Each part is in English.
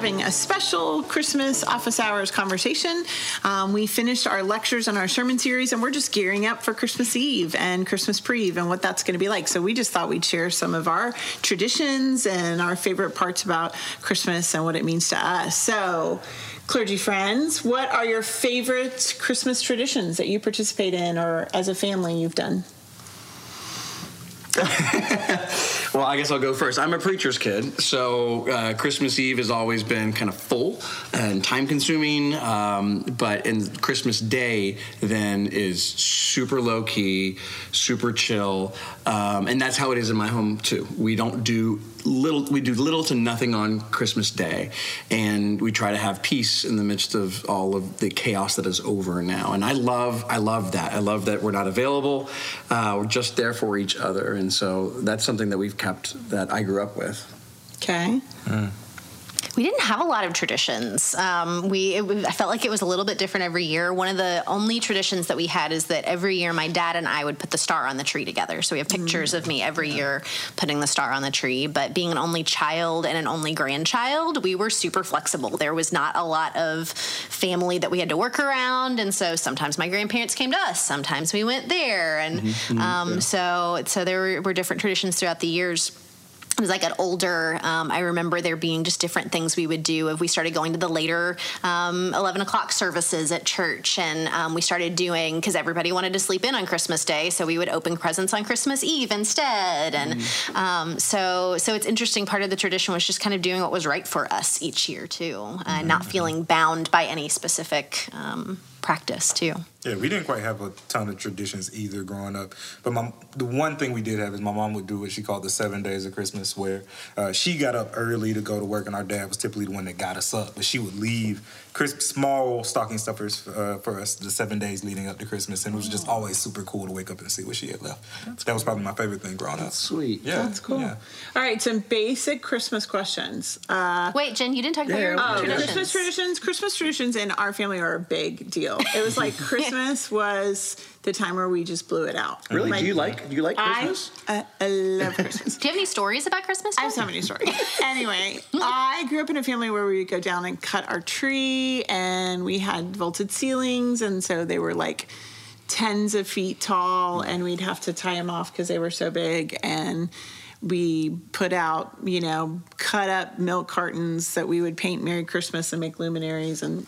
having a special Christmas office hours conversation. Um, we finished our lectures on our sermon series, and we're just gearing up for Christmas Eve and Christmas Preve and what that's going to be like. So we just thought we'd share some of our traditions and our favorite parts about Christmas and what it means to us. So, clergy friends, what are your favorite Christmas traditions that you participate in or as a family you've done? well, I guess I'll go first. I'm a preacher's kid, so uh, Christmas Eve has always been kind of full and time consuming. Um, but in Christmas Day, then is super low key, super chill, um, and that's how it is in my home too. We don't do little we do little to nothing on Christmas Day, and we try to have peace in the midst of all of the chaos that is over now. And I love I love that. I love that we're not available. Uh, we're just there for each other, and so that's something that we've kept that I grew up with. Okay. Mm we didn't have a lot of traditions. Um, we it, I felt like it was a little bit different every year. One of the only traditions that we had is that every year my dad and I would put the star on the tree together. So we have pictures mm. of me every year putting the star on the tree. But being an only child and an only grandchild, we were super flexible. There was not a lot of family that we had to work around, and so sometimes my grandparents came to us. Sometimes we went there, and mm-hmm. um, yeah. so so there were, were different traditions throughout the years as I got older, um, I remember there being just different things we would do. If we started going to the later um, 11 o'clock services at church, and um, we started doing because everybody wanted to sleep in on Christmas Day, so we would open presents on Christmas Eve instead. And mm. so, so it's interesting. Part of the tradition was just kind of doing what was right for us each year too, mm-hmm. and not feeling bound by any specific um, practice too. Yeah, we didn't quite have a ton of traditions either growing up. But my, the one thing we did have is my mom would do what she called the seven days of Christmas, where uh, she got up early to go to work, and our dad was typically the one that got us up. But she would leave crisp, small stocking stuffers uh, for us the seven days leading up to Christmas, and it was just always super cool to wake up and see what she had left. That's that was probably my favorite thing growing That's up. Sweet, yeah, that's cool. Yeah. All right, some basic Christmas questions. Uh, Wait, Jen, you didn't talk about your oh, traditions. Christmas traditions. Christmas traditions in our family are a big deal. It was like Christmas was the time where we just blew it out. Really? Like, do you like do you like Christmas? I, uh, I love Christmas. do you have any stories about Christmas? I have so many stories. anyway, I grew up in a family where we would go down and cut our tree, and we had vaulted ceilings, and so they were like tens of feet tall, and we'd have to tie them off because they were so big and we put out, you know, cut up milk cartons that we would paint Merry Christmas and make luminaries, and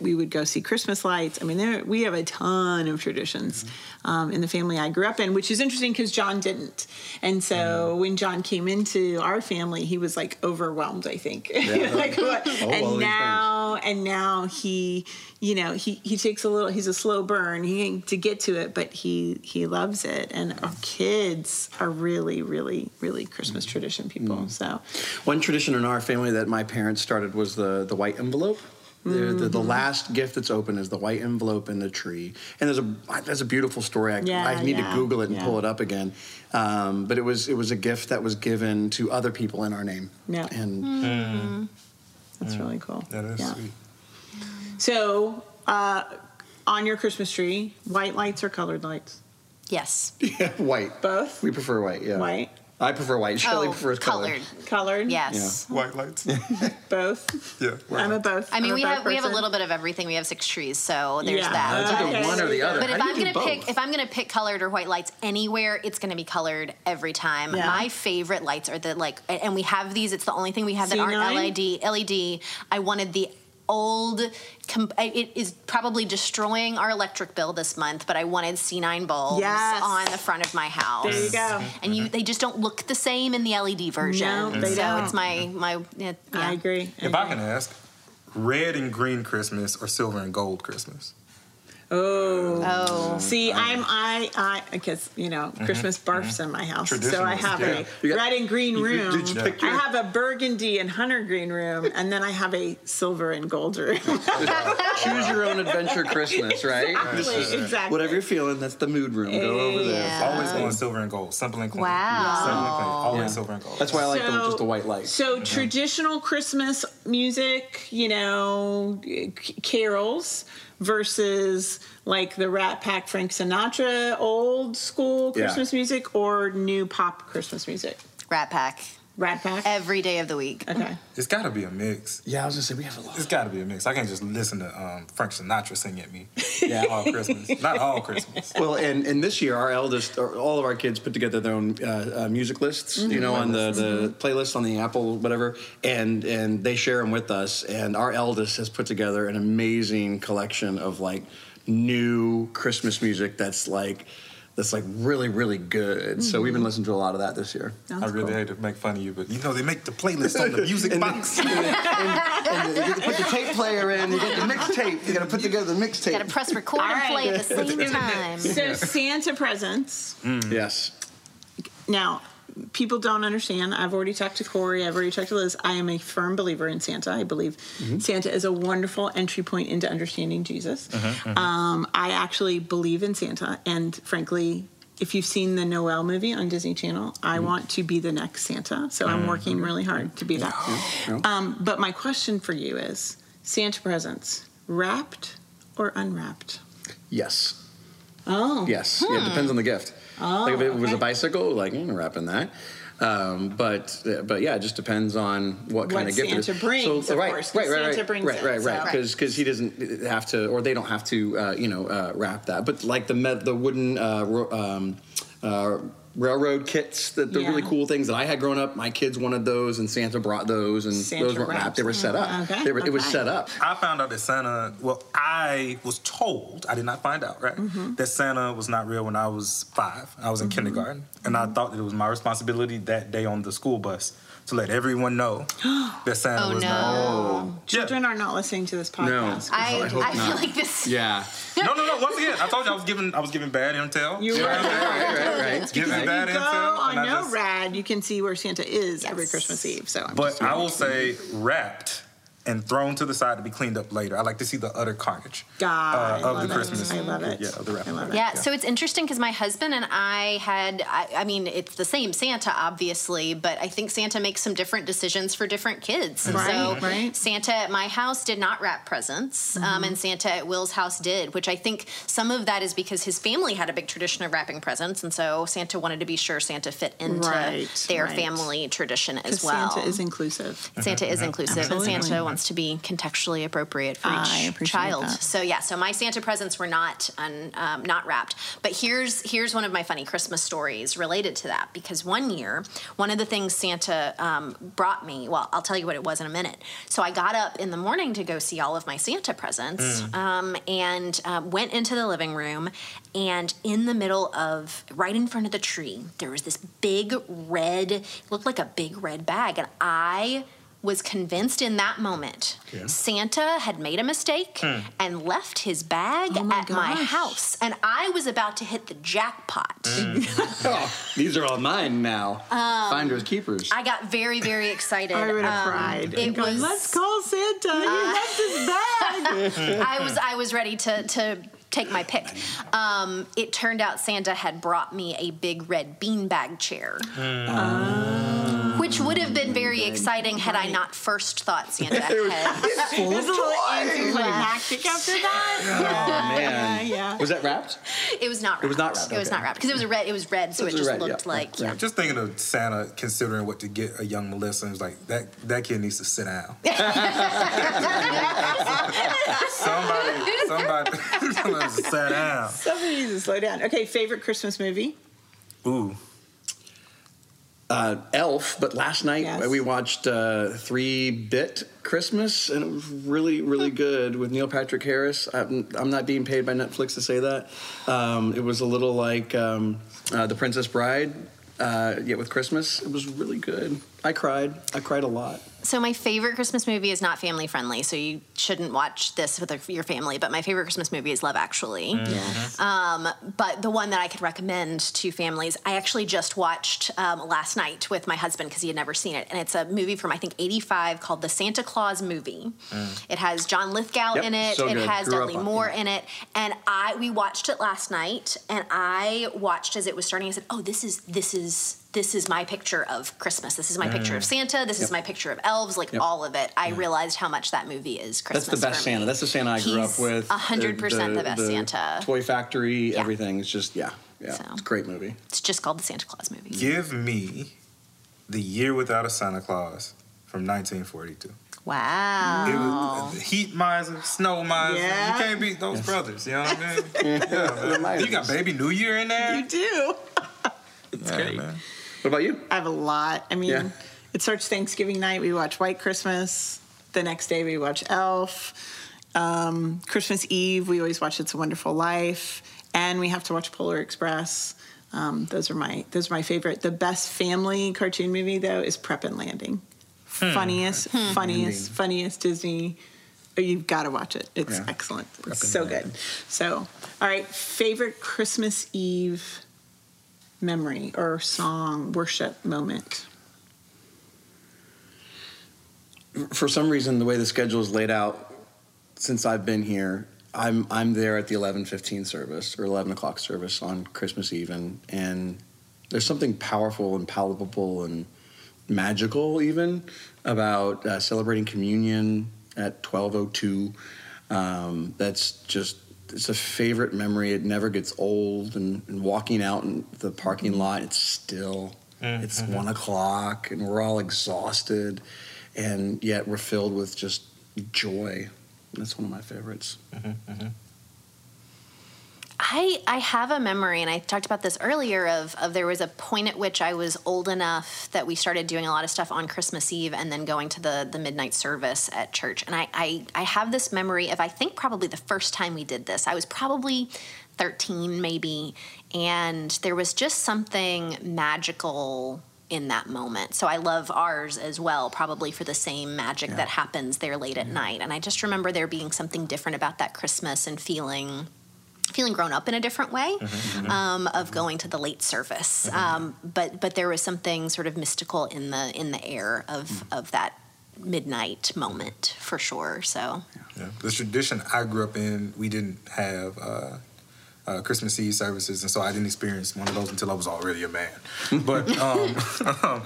we would go see Christmas lights. I mean, there, we have a ton of traditions um, in the family I grew up in, which is interesting because John didn't. And so mm. when John came into our family, he was like overwhelmed, I think. Yeah. like, what? Oh, and now, and now he, you know, he, he takes a little, he's a slow burn he, to get to it, but he, he loves it. And our kids are really, really, really Christmas tradition people. Mm. So one tradition in our family that my parents started was the, the white envelope. The, the, the, mm-hmm. last gift that's open is the white envelope in the tree, and there's a there's a beautiful story. I, yeah, I need yeah, to Google it and yeah. pull it up again. Um, but it was it was a gift that was given to other people in our name. Yeah, and mm. that's really cool. That is sweet. So, uh, on your Christmas tree, white lights or colored lights? Yes. Yeah, white. Both. We prefer white. Yeah. White. I prefer white. Shelley oh, prefers colored. Colored. Colored. Yes. Yeah. White lights. both. Yeah. I'm a both. I mean, I'm we have person. we have a little bit of everything. We have six trees, so there's yeah. that. That's like okay. one or the other. But if I'm gonna pick, if I'm gonna pick colored or white lights anywhere, it's gonna be colored every time. Yeah. My favorite lights are the like, and we have these. It's the only thing we have that C9? aren't LED. LED. I wanted the old it is probably destroying our electric bill this month but i wanted c9 bulbs yes. on the front of my house there you go and you they just don't look the same in the led version no, they so don't. it's my my yeah. i agree if i can ask red and green christmas or silver and gold christmas Oh. Oh. See, I'm I I because you know mm-hmm. Christmas barfs mm-hmm. in my house, so I have yeah. a got, red and green room. Did you pick your... I have a burgundy and hunter green room, and then I have a silver and gold room. Choose your own adventure Christmas, right? Exactly. exactly. Whatever you're feeling, that's the mood room. Go over there. Yeah. Always going silver and gold. Simple and clean. Wow. Simple and clean. Always yeah. silver and gold. That's why I like so, the, just the white light. So mm-hmm. traditional Christmas music, you know, carols versus like the Rat Pack, Frank Sinatra, old school Christmas yeah. music, or new pop Christmas music? Rat Pack. Rat Pack. every day of the week. Okay. It's got to be a mix. Yeah, I was gonna say we have a lot. It's got to be a mix. I can't just listen to um, Frank Sinatra sing at me Yeah. all Christmas. Not all Christmas. Well, and, and this year, our eldest, or all of our kids put together their own uh, uh, music lists, you know, on the, the playlist on the Apple, whatever, and and they share them with us. And our eldest has put together an amazing collection of like new Christmas music that's like that's like really really good. So we've been mm-hmm. listening to a lot of that this year. Sounds I really cool. hate to make fun of you, but you know they make the playlist on the music And- box. and, and, and you put the tape player in, you get the mixtape. You got to put together the mixtape. You Got to press record All and play at the same time. So Santa presents. Yes. Now, people don't understand. I've already talked to Corey. I've already talked to Liz. I am a firm believer in Santa. I believe mm-hmm. Santa is a wonderful entry point into understanding Jesus. Uh-huh, uh-huh. Um, I actually believe in Santa, and frankly. If you've seen the Noel movie on Disney Channel, I mm-hmm. want to be the next Santa. So I'm mm-hmm. working really hard to be that. Yeah. Um, but my question for you is Santa presents wrapped or unwrapped? Yes. Oh. Yes. Yeah, it hmm. depends on the gift. Like if it was a bicycle, like you can wrap that. Um, but but yeah, it just depends on what kind What of gift it Santa is. brings, of right, course, right, right, Santa right, brings right, it, right, right, so- because because he doesn't have to, or they don't have to, uh, you know, uh, wrap that. But like the the wooden uh, ro- um, uh, railroad kits, the, the really cool things that I had growing up, my kids wanted those, and Santa brought those, and Santa those weren't wraps wrapped; they were set up. Okay, They were, It was set up. I found out that Santa, well, I was told, I did not find out, right? Mm-hmm. That Santa was not real when I was five. I was in kindergarten. And Mm-hmm. I thought that it was my responsibility that day on the school bus to let everyone know that Santa Oh was no. not real. Children are not listening to this podcast. I, I hope I feel not. like this. Yeah. No, no, no. Once again, I told you I was giving I was giving bad intel. You were right, right, right. Giving If bad you go intel. on I No just- Rad, you can see where Santa is every Christmas Eve. So, I'm But just I will say wrapped and thrown to the side to be cleaned up later. I like to see the utter carnage God, uh, of love the it. Christmas. I love it. Yeah, of the wrap. I love it. Yeah, so it's interesting because my husband and I had, I, I mean, it's the same Santa, obviously, but I think Santa makes some different decisions for different kids. And Right, so right. Santa at my house did not wrap presents, um, Mm-hmm. and Santa at Will's house did, which I think some of that is because his family had a big tradition of wrapping presents, and so Santa wanted to be sure Santa fit into Right, their right. family tradition as well. Santa is inclusive. Santa is inclusive, Absolutely. and Santa wants to be contextually appropriate for each appreciate child. that. So yeah, so my Santa presents were not un, um, not wrapped. But here's here's one of my funny Christmas stories related to that because one year, one of the things Santa um, brought me. Well, I'll tell you what it was in a minute. So I got up in the morning to go see all of my Santa presents, um, and um, went into the living room, and in the middle of right in front of the tree, there was this big red, looked like a big red bag, and I was convinced in that moment Yeah. Santa had made a mistake hmm. and left his bag Oh my at my house, and I was about to hit the jackpot. Hmm. Oh, these are all mine now. Um, Finders keepers. I got very, very excited. I would have Um, cried. It and gone, was. Let's call Santa. he uh, left his bag. Hmm. I was. I was ready to to take my pick. Um, it turned out Santa had brought me a big red beanbag chair. Ah. Which would have been very mm-hmm. exciting had I not first thought Santa had. Full It was a little anticlimactic after that. Oh man. Yeah, yeah. Was that wrapped? It was not. Wrapped. It was not wrapped, It was not wrapped because it was red. It was red, so It it, just red, looked yeah, like yeah. yeah. Just thinking of Santa considering what to get a young Melissa, is like that that kid needs to sit down. somebody, somebody, somebody sit down. Somebody needs to slow down. Okay, favorite Christmas movie? Ooh, Uh, Elf, but last night Yes. we watched uh, Three Bit Christmas, and it was really, really good with Neil Patrick Harris. I'm, I'm not being paid by Netflix to say that. Um, it was a little like um, uh, The Princess Bride, uh, yet with Christmas. It was really good. I cried. I cried a lot. So my favorite Christmas movie is not family friendly, so you shouldn't watch this with your family. But my favorite Christmas movie is Love Actually. Yes. Um, but the one that I could recommend to families, I actually just watched um, last night with my husband because he had never seen it, and it's a movie from I think '85 called The Santa Claus Movie. It has John Lithgow Yep, in it. so it good. has Grew Dudley on- Moore yeah. in it, and I we watched it last night, and I watched as it was starting. I said, "Oh, this is this is." This is my picture of Christmas. This is my picture of mm. Santa. This is my picture of elves. Like Yep. all of it. I realized how much that movie is Christmas. That's the best for me. Santa. That's the Santa I grew He's up with. 100% the best Santa. Toy Factory, Yeah. everything. It's just, yeah, yeah. So. It's a great movie. It's just called the Santa Claus movie. give me The Year Without a Santa Claus from 1942. Wow. It was uh, Heat Miser, Snow Miser. Yeah. You can't beat those brothers. You know what I mean? yeah. You got Baby New Year in there. You do. it's Yeah, great. man. What about you? I have a lot. I mean, Yeah. it starts Thanksgiving night. We watch White Christmas. The next day we watch Elf. Um, Christmas Eve we always watch It's a Wonderful Life, and we have to watch Polar Express. Um, those are my those are my favorite. The best family cartoon movie though is Prep and Landing. Funniest, funniest, funniest Disney. Oh, you've got to watch it. It's Yeah. excellent. and It's so good. So, all right, favorite Christmas Eve memory or song worship moment. for some reason, the way the schedule is laid out, since I've been here, I'm I'm there at the eleven fifteen service or eleven o'clock service on Christmas Eve, and and there's something powerful and palpable and magical even about uh, celebrating communion at twelve oh two. Um, that's just it's a favorite memory. It never gets old. And, and walking out in the parking lot, it's still. It's mm-hmm. one o'clock, and we're all exhausted, and yet we're filled with just joy. That's one of my favorites. Mm-hmm, mm-hmm. I, I have a memory, and I talked about this earlier. Of, of there was a point at which I was old enough that we started doing a lot of stuff on Christmas Eve, and then going to the the midnight service at church. And I, I I have this memory of I think probably the first time we did this. I was probably thirteen, maybe, and there was just something magical in that moment. So I love ours as well, probably for the same magic that happens there late at night. And I just remember there being something different about that Christmas and feeling feeling grown up in a different way um, of going to the late service. Um, but but there was something sort of mystical in the in the air of of that midnight moment for sure. So Yeah. The tradition I grew up in, we didn't have uh, uh, Christmas Eve services, and so I didn't experience one of those until I was already a man. But um,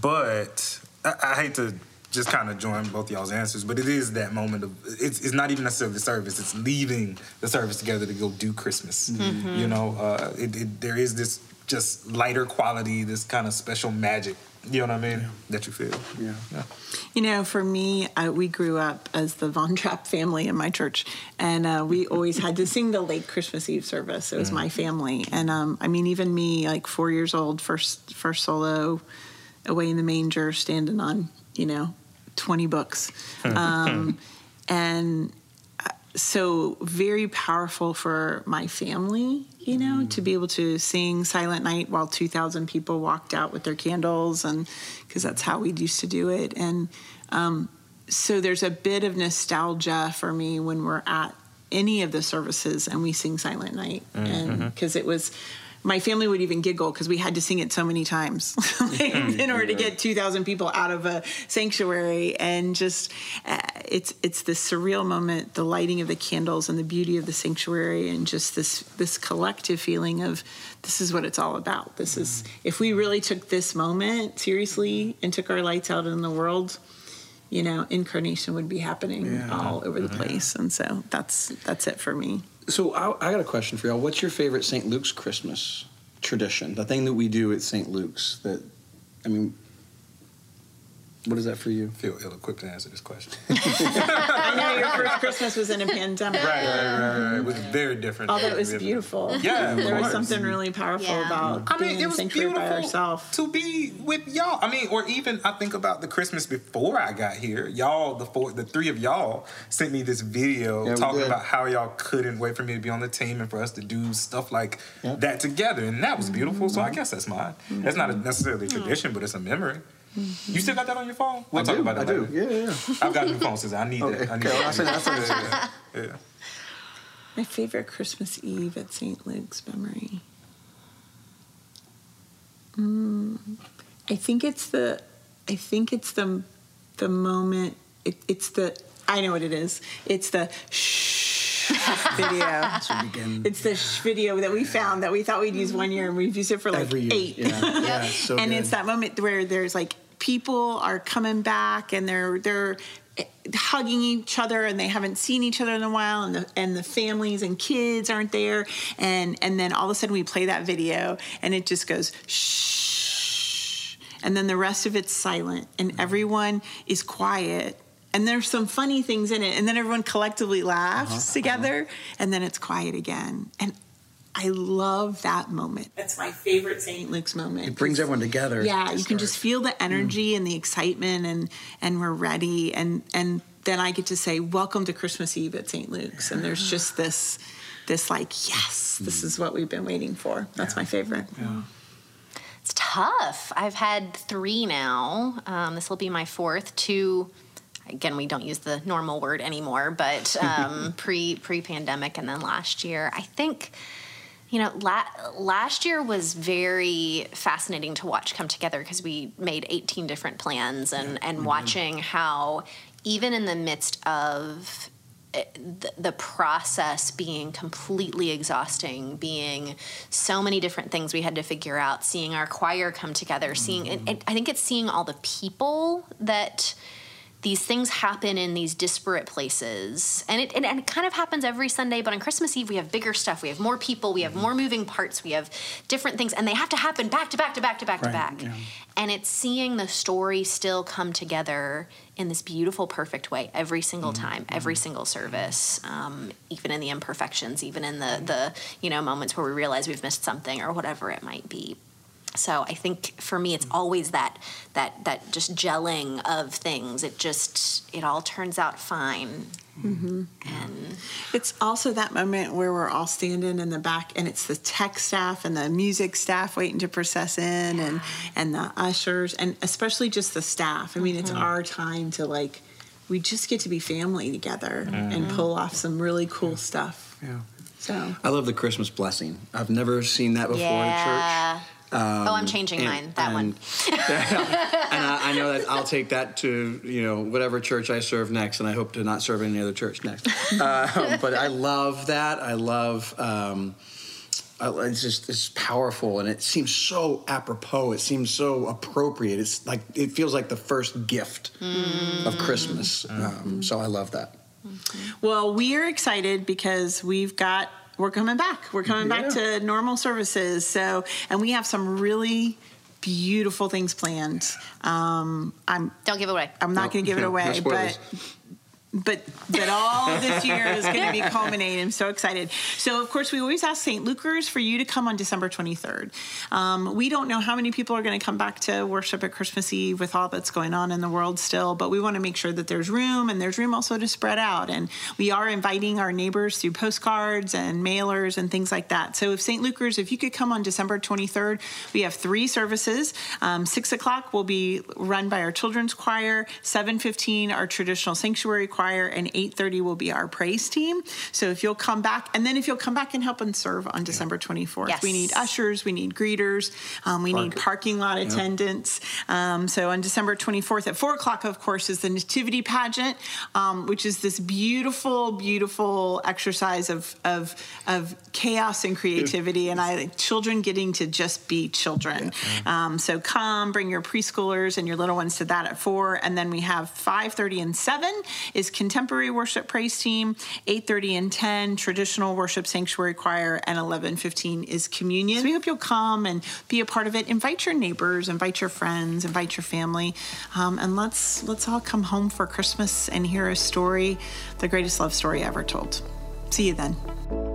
but I, I hate to just kind of join both y'all's answers, but it is that moment of it's, it's not even necessarily the service; it's leaving the service together to go do Christmas. You know, uh, it, it, there is this just lighter quality, this kind of special magic. You know what I mean? That you feel. Yeah. Yeah. You know, for me, uh, we grew up as the Von Trapp family in my church, and uh, we always had to sing the late Christmas Eve service. It was my family, and um, I mean, even me, like four years old, first first solo, away in the manger, standing on you know, twenty books, um, and uh, so very powerful for my family. You know, to be able to sing Silent Night while 2,000 people walked out with their candles, and because that's how we used to do it. And um, so there's a bit of nostalgia for me when we're at any of the services and we sing Silent Night, and because it was. My family would even giggle because we had to sing it so many times mm-hmm. in order to get 2,000 people out of a sanctuary, and just uh, it's it's this surreal moment, the lighting of the candles and the beauty of the sanctuary, and just this this collective feeling of this is what it's all about. This is mm-hmm. if we really took this moment seriously and took our lights out in the world, you know, incarnation would be happening Yeah. all over the mm-hmm. place, and so that's that's it for me. So I, I got a question for y'all. What's your favorite St. Luke's Christmas tradition? The thing that we do at St. Luke's that, I mean, what is that for you? feel ill-equipped to answer this question. I know your first Christmas was in a pandemic. Right, right, right, right. It was very different. Although it was beautiful. Yeah, of there was something really powerful Yeah. about I being mean, in it was sanctuary beautiful by ourselves. to be with y'all. I mean, or even I think about the Christmas before I got here. Y'all, the four, the three of y'all, sent me this video Yeah, talking about how y'all couldn't wait for me to be on the team and for us to do stuff like Yeah. that together, and that was beautiful. So I mm-hmm. guess that's mine. That's not a necessarily a mm-hmm. tradition, but it's a memory. You still got that on your phone? We'll I talk do, about I that do. Yeah, yeah. I've got a new phone since I need Okay, that. I need okay, that. well, I said- I said- yeah, yeah, yeah. My favorite Christmas Eve at St. Luke's memory. Mm, I think it's the, I think it's the, the moment. It, it's the. I know what it is. It's the shh video. So we begin It's the shh video that we found that we thought we'd use one year and we've used it for like every year. eight. Yeah, yeah. it's So and good. it's that moment where there's like people are coming back and they're they're eh, hugging each other and they haven't seen each other in a while and the and the families and kids aren't there and and then all of a sudden we play that video and it just goes shh and then the rest of it's silent, and everyone is quiet. And there's some funny things in it, and then everyone collectively laughs Uh-huh, together, and then it's quiet again. And I love that moment. That's my favorite St. Luke's moment. It brings everyone together. Yeah, you can just feel the Mm. energy and the excitement, and and we're ready, and and then I get to say, "Welcome to Christmas Eve at St. Luke's," and there's just this this like, yes, this is what we've been waiting for. That's my favorite. It's tough. I've had three now. Um, this will be my fourth. Two, again, we don't use the normal word anymore, but um, pre pre pandemic, and then last year. I think, you know, la- last year was very fascinating to watch come together because we made 18 different plans, and and mm-hmm. watching how even in the midst of eh, the, the process being completely exhausting, being so many different things we had to figure out, seeing our choir come together, seeing, mm-hmm. and I think it's seeing all the people that these things happen in these disparate places. And it, and, and it kind of happens every sunday but on christmas eve we have bigger stuff. We have more people. We have more moving parts. We have different things. And they have to happen back to back to back to back to back. yeah. and it's seeing the story still come together in this beautiful perfect way every single time every single service um, even in the imperfections even in the the you know moments where we realize we've missed something or whatever it might be so i think for me it's always that that that just gelling of things it just it all turns out fine mm-hmm. and It's also that moment where we're all standing in the back, and it's the tech staff and the music staff waiting to process in, and and the ushers, and especially just the staff. I mean, it's mm-hmm. our time to like, we just get to be family together mm-hmm. and pull off some really cool stuff. Yeah. So I love the Christmas blessing. I've never seen that before in church. Um, oh i'm changing and- mine that one and- and I, I know that I'll take that to you know whatever church I serve next, and I hope to not serve any other church next. Uh, but I love that. I love. Um, it's just it's powerful, and it seems so apropos. It seems so appropriate. It's like it feels like the first gift of Christmas. Um, so I love that. Well, we are excited because we've got we're coming back. We're coming back to normal services. So, and we have some really beautiful things planned. Um, I'm don't give it away I'm not No, going to give it no, no away, spoilers. but but but all this year is going to be culminating. I'm so excited. So of course we always ask St. Lucas for you to come on December 23rd. Um, we don't know how many people are going to come back to worship at Christmas Eve with all that's going on in the world still, but we want to make sure that there's room and there's room also to spread out. And we are inviting our neighbors through postcards and mailers and things like that. So if St. Lucas, if you could come on December 23rd, we have three services. Um, Six o'clock will be run by our children's choir. 7:15 our traditional sanctuary choir, and 8:30 will be our praise team. So if you'll come back, and then if you'll come back and help and serve on December 24th, Yes. we need ushers, we need greeters, um, we need parking lot attendants. Um, so on December 24th at 4 o'clock, of course, is the Nativity pageant, um, which is this beautiful, beautiful exercise of of of chaos and creativity, and I children getting to just be children. Um, so come, bring your preschoolers and your little ones to that at four, and then we have 5:30 and 7 contemporary worship praise team, 8:30 and 10 traditional worship sanctuary choir, and 11:15 is communion. So we hope you'll come and be a part of it. Invite your neighbors, invite your friends, invite your family, um, and let's let's all come home for Christmas and hear a story, the greatest love story ever told. See you then.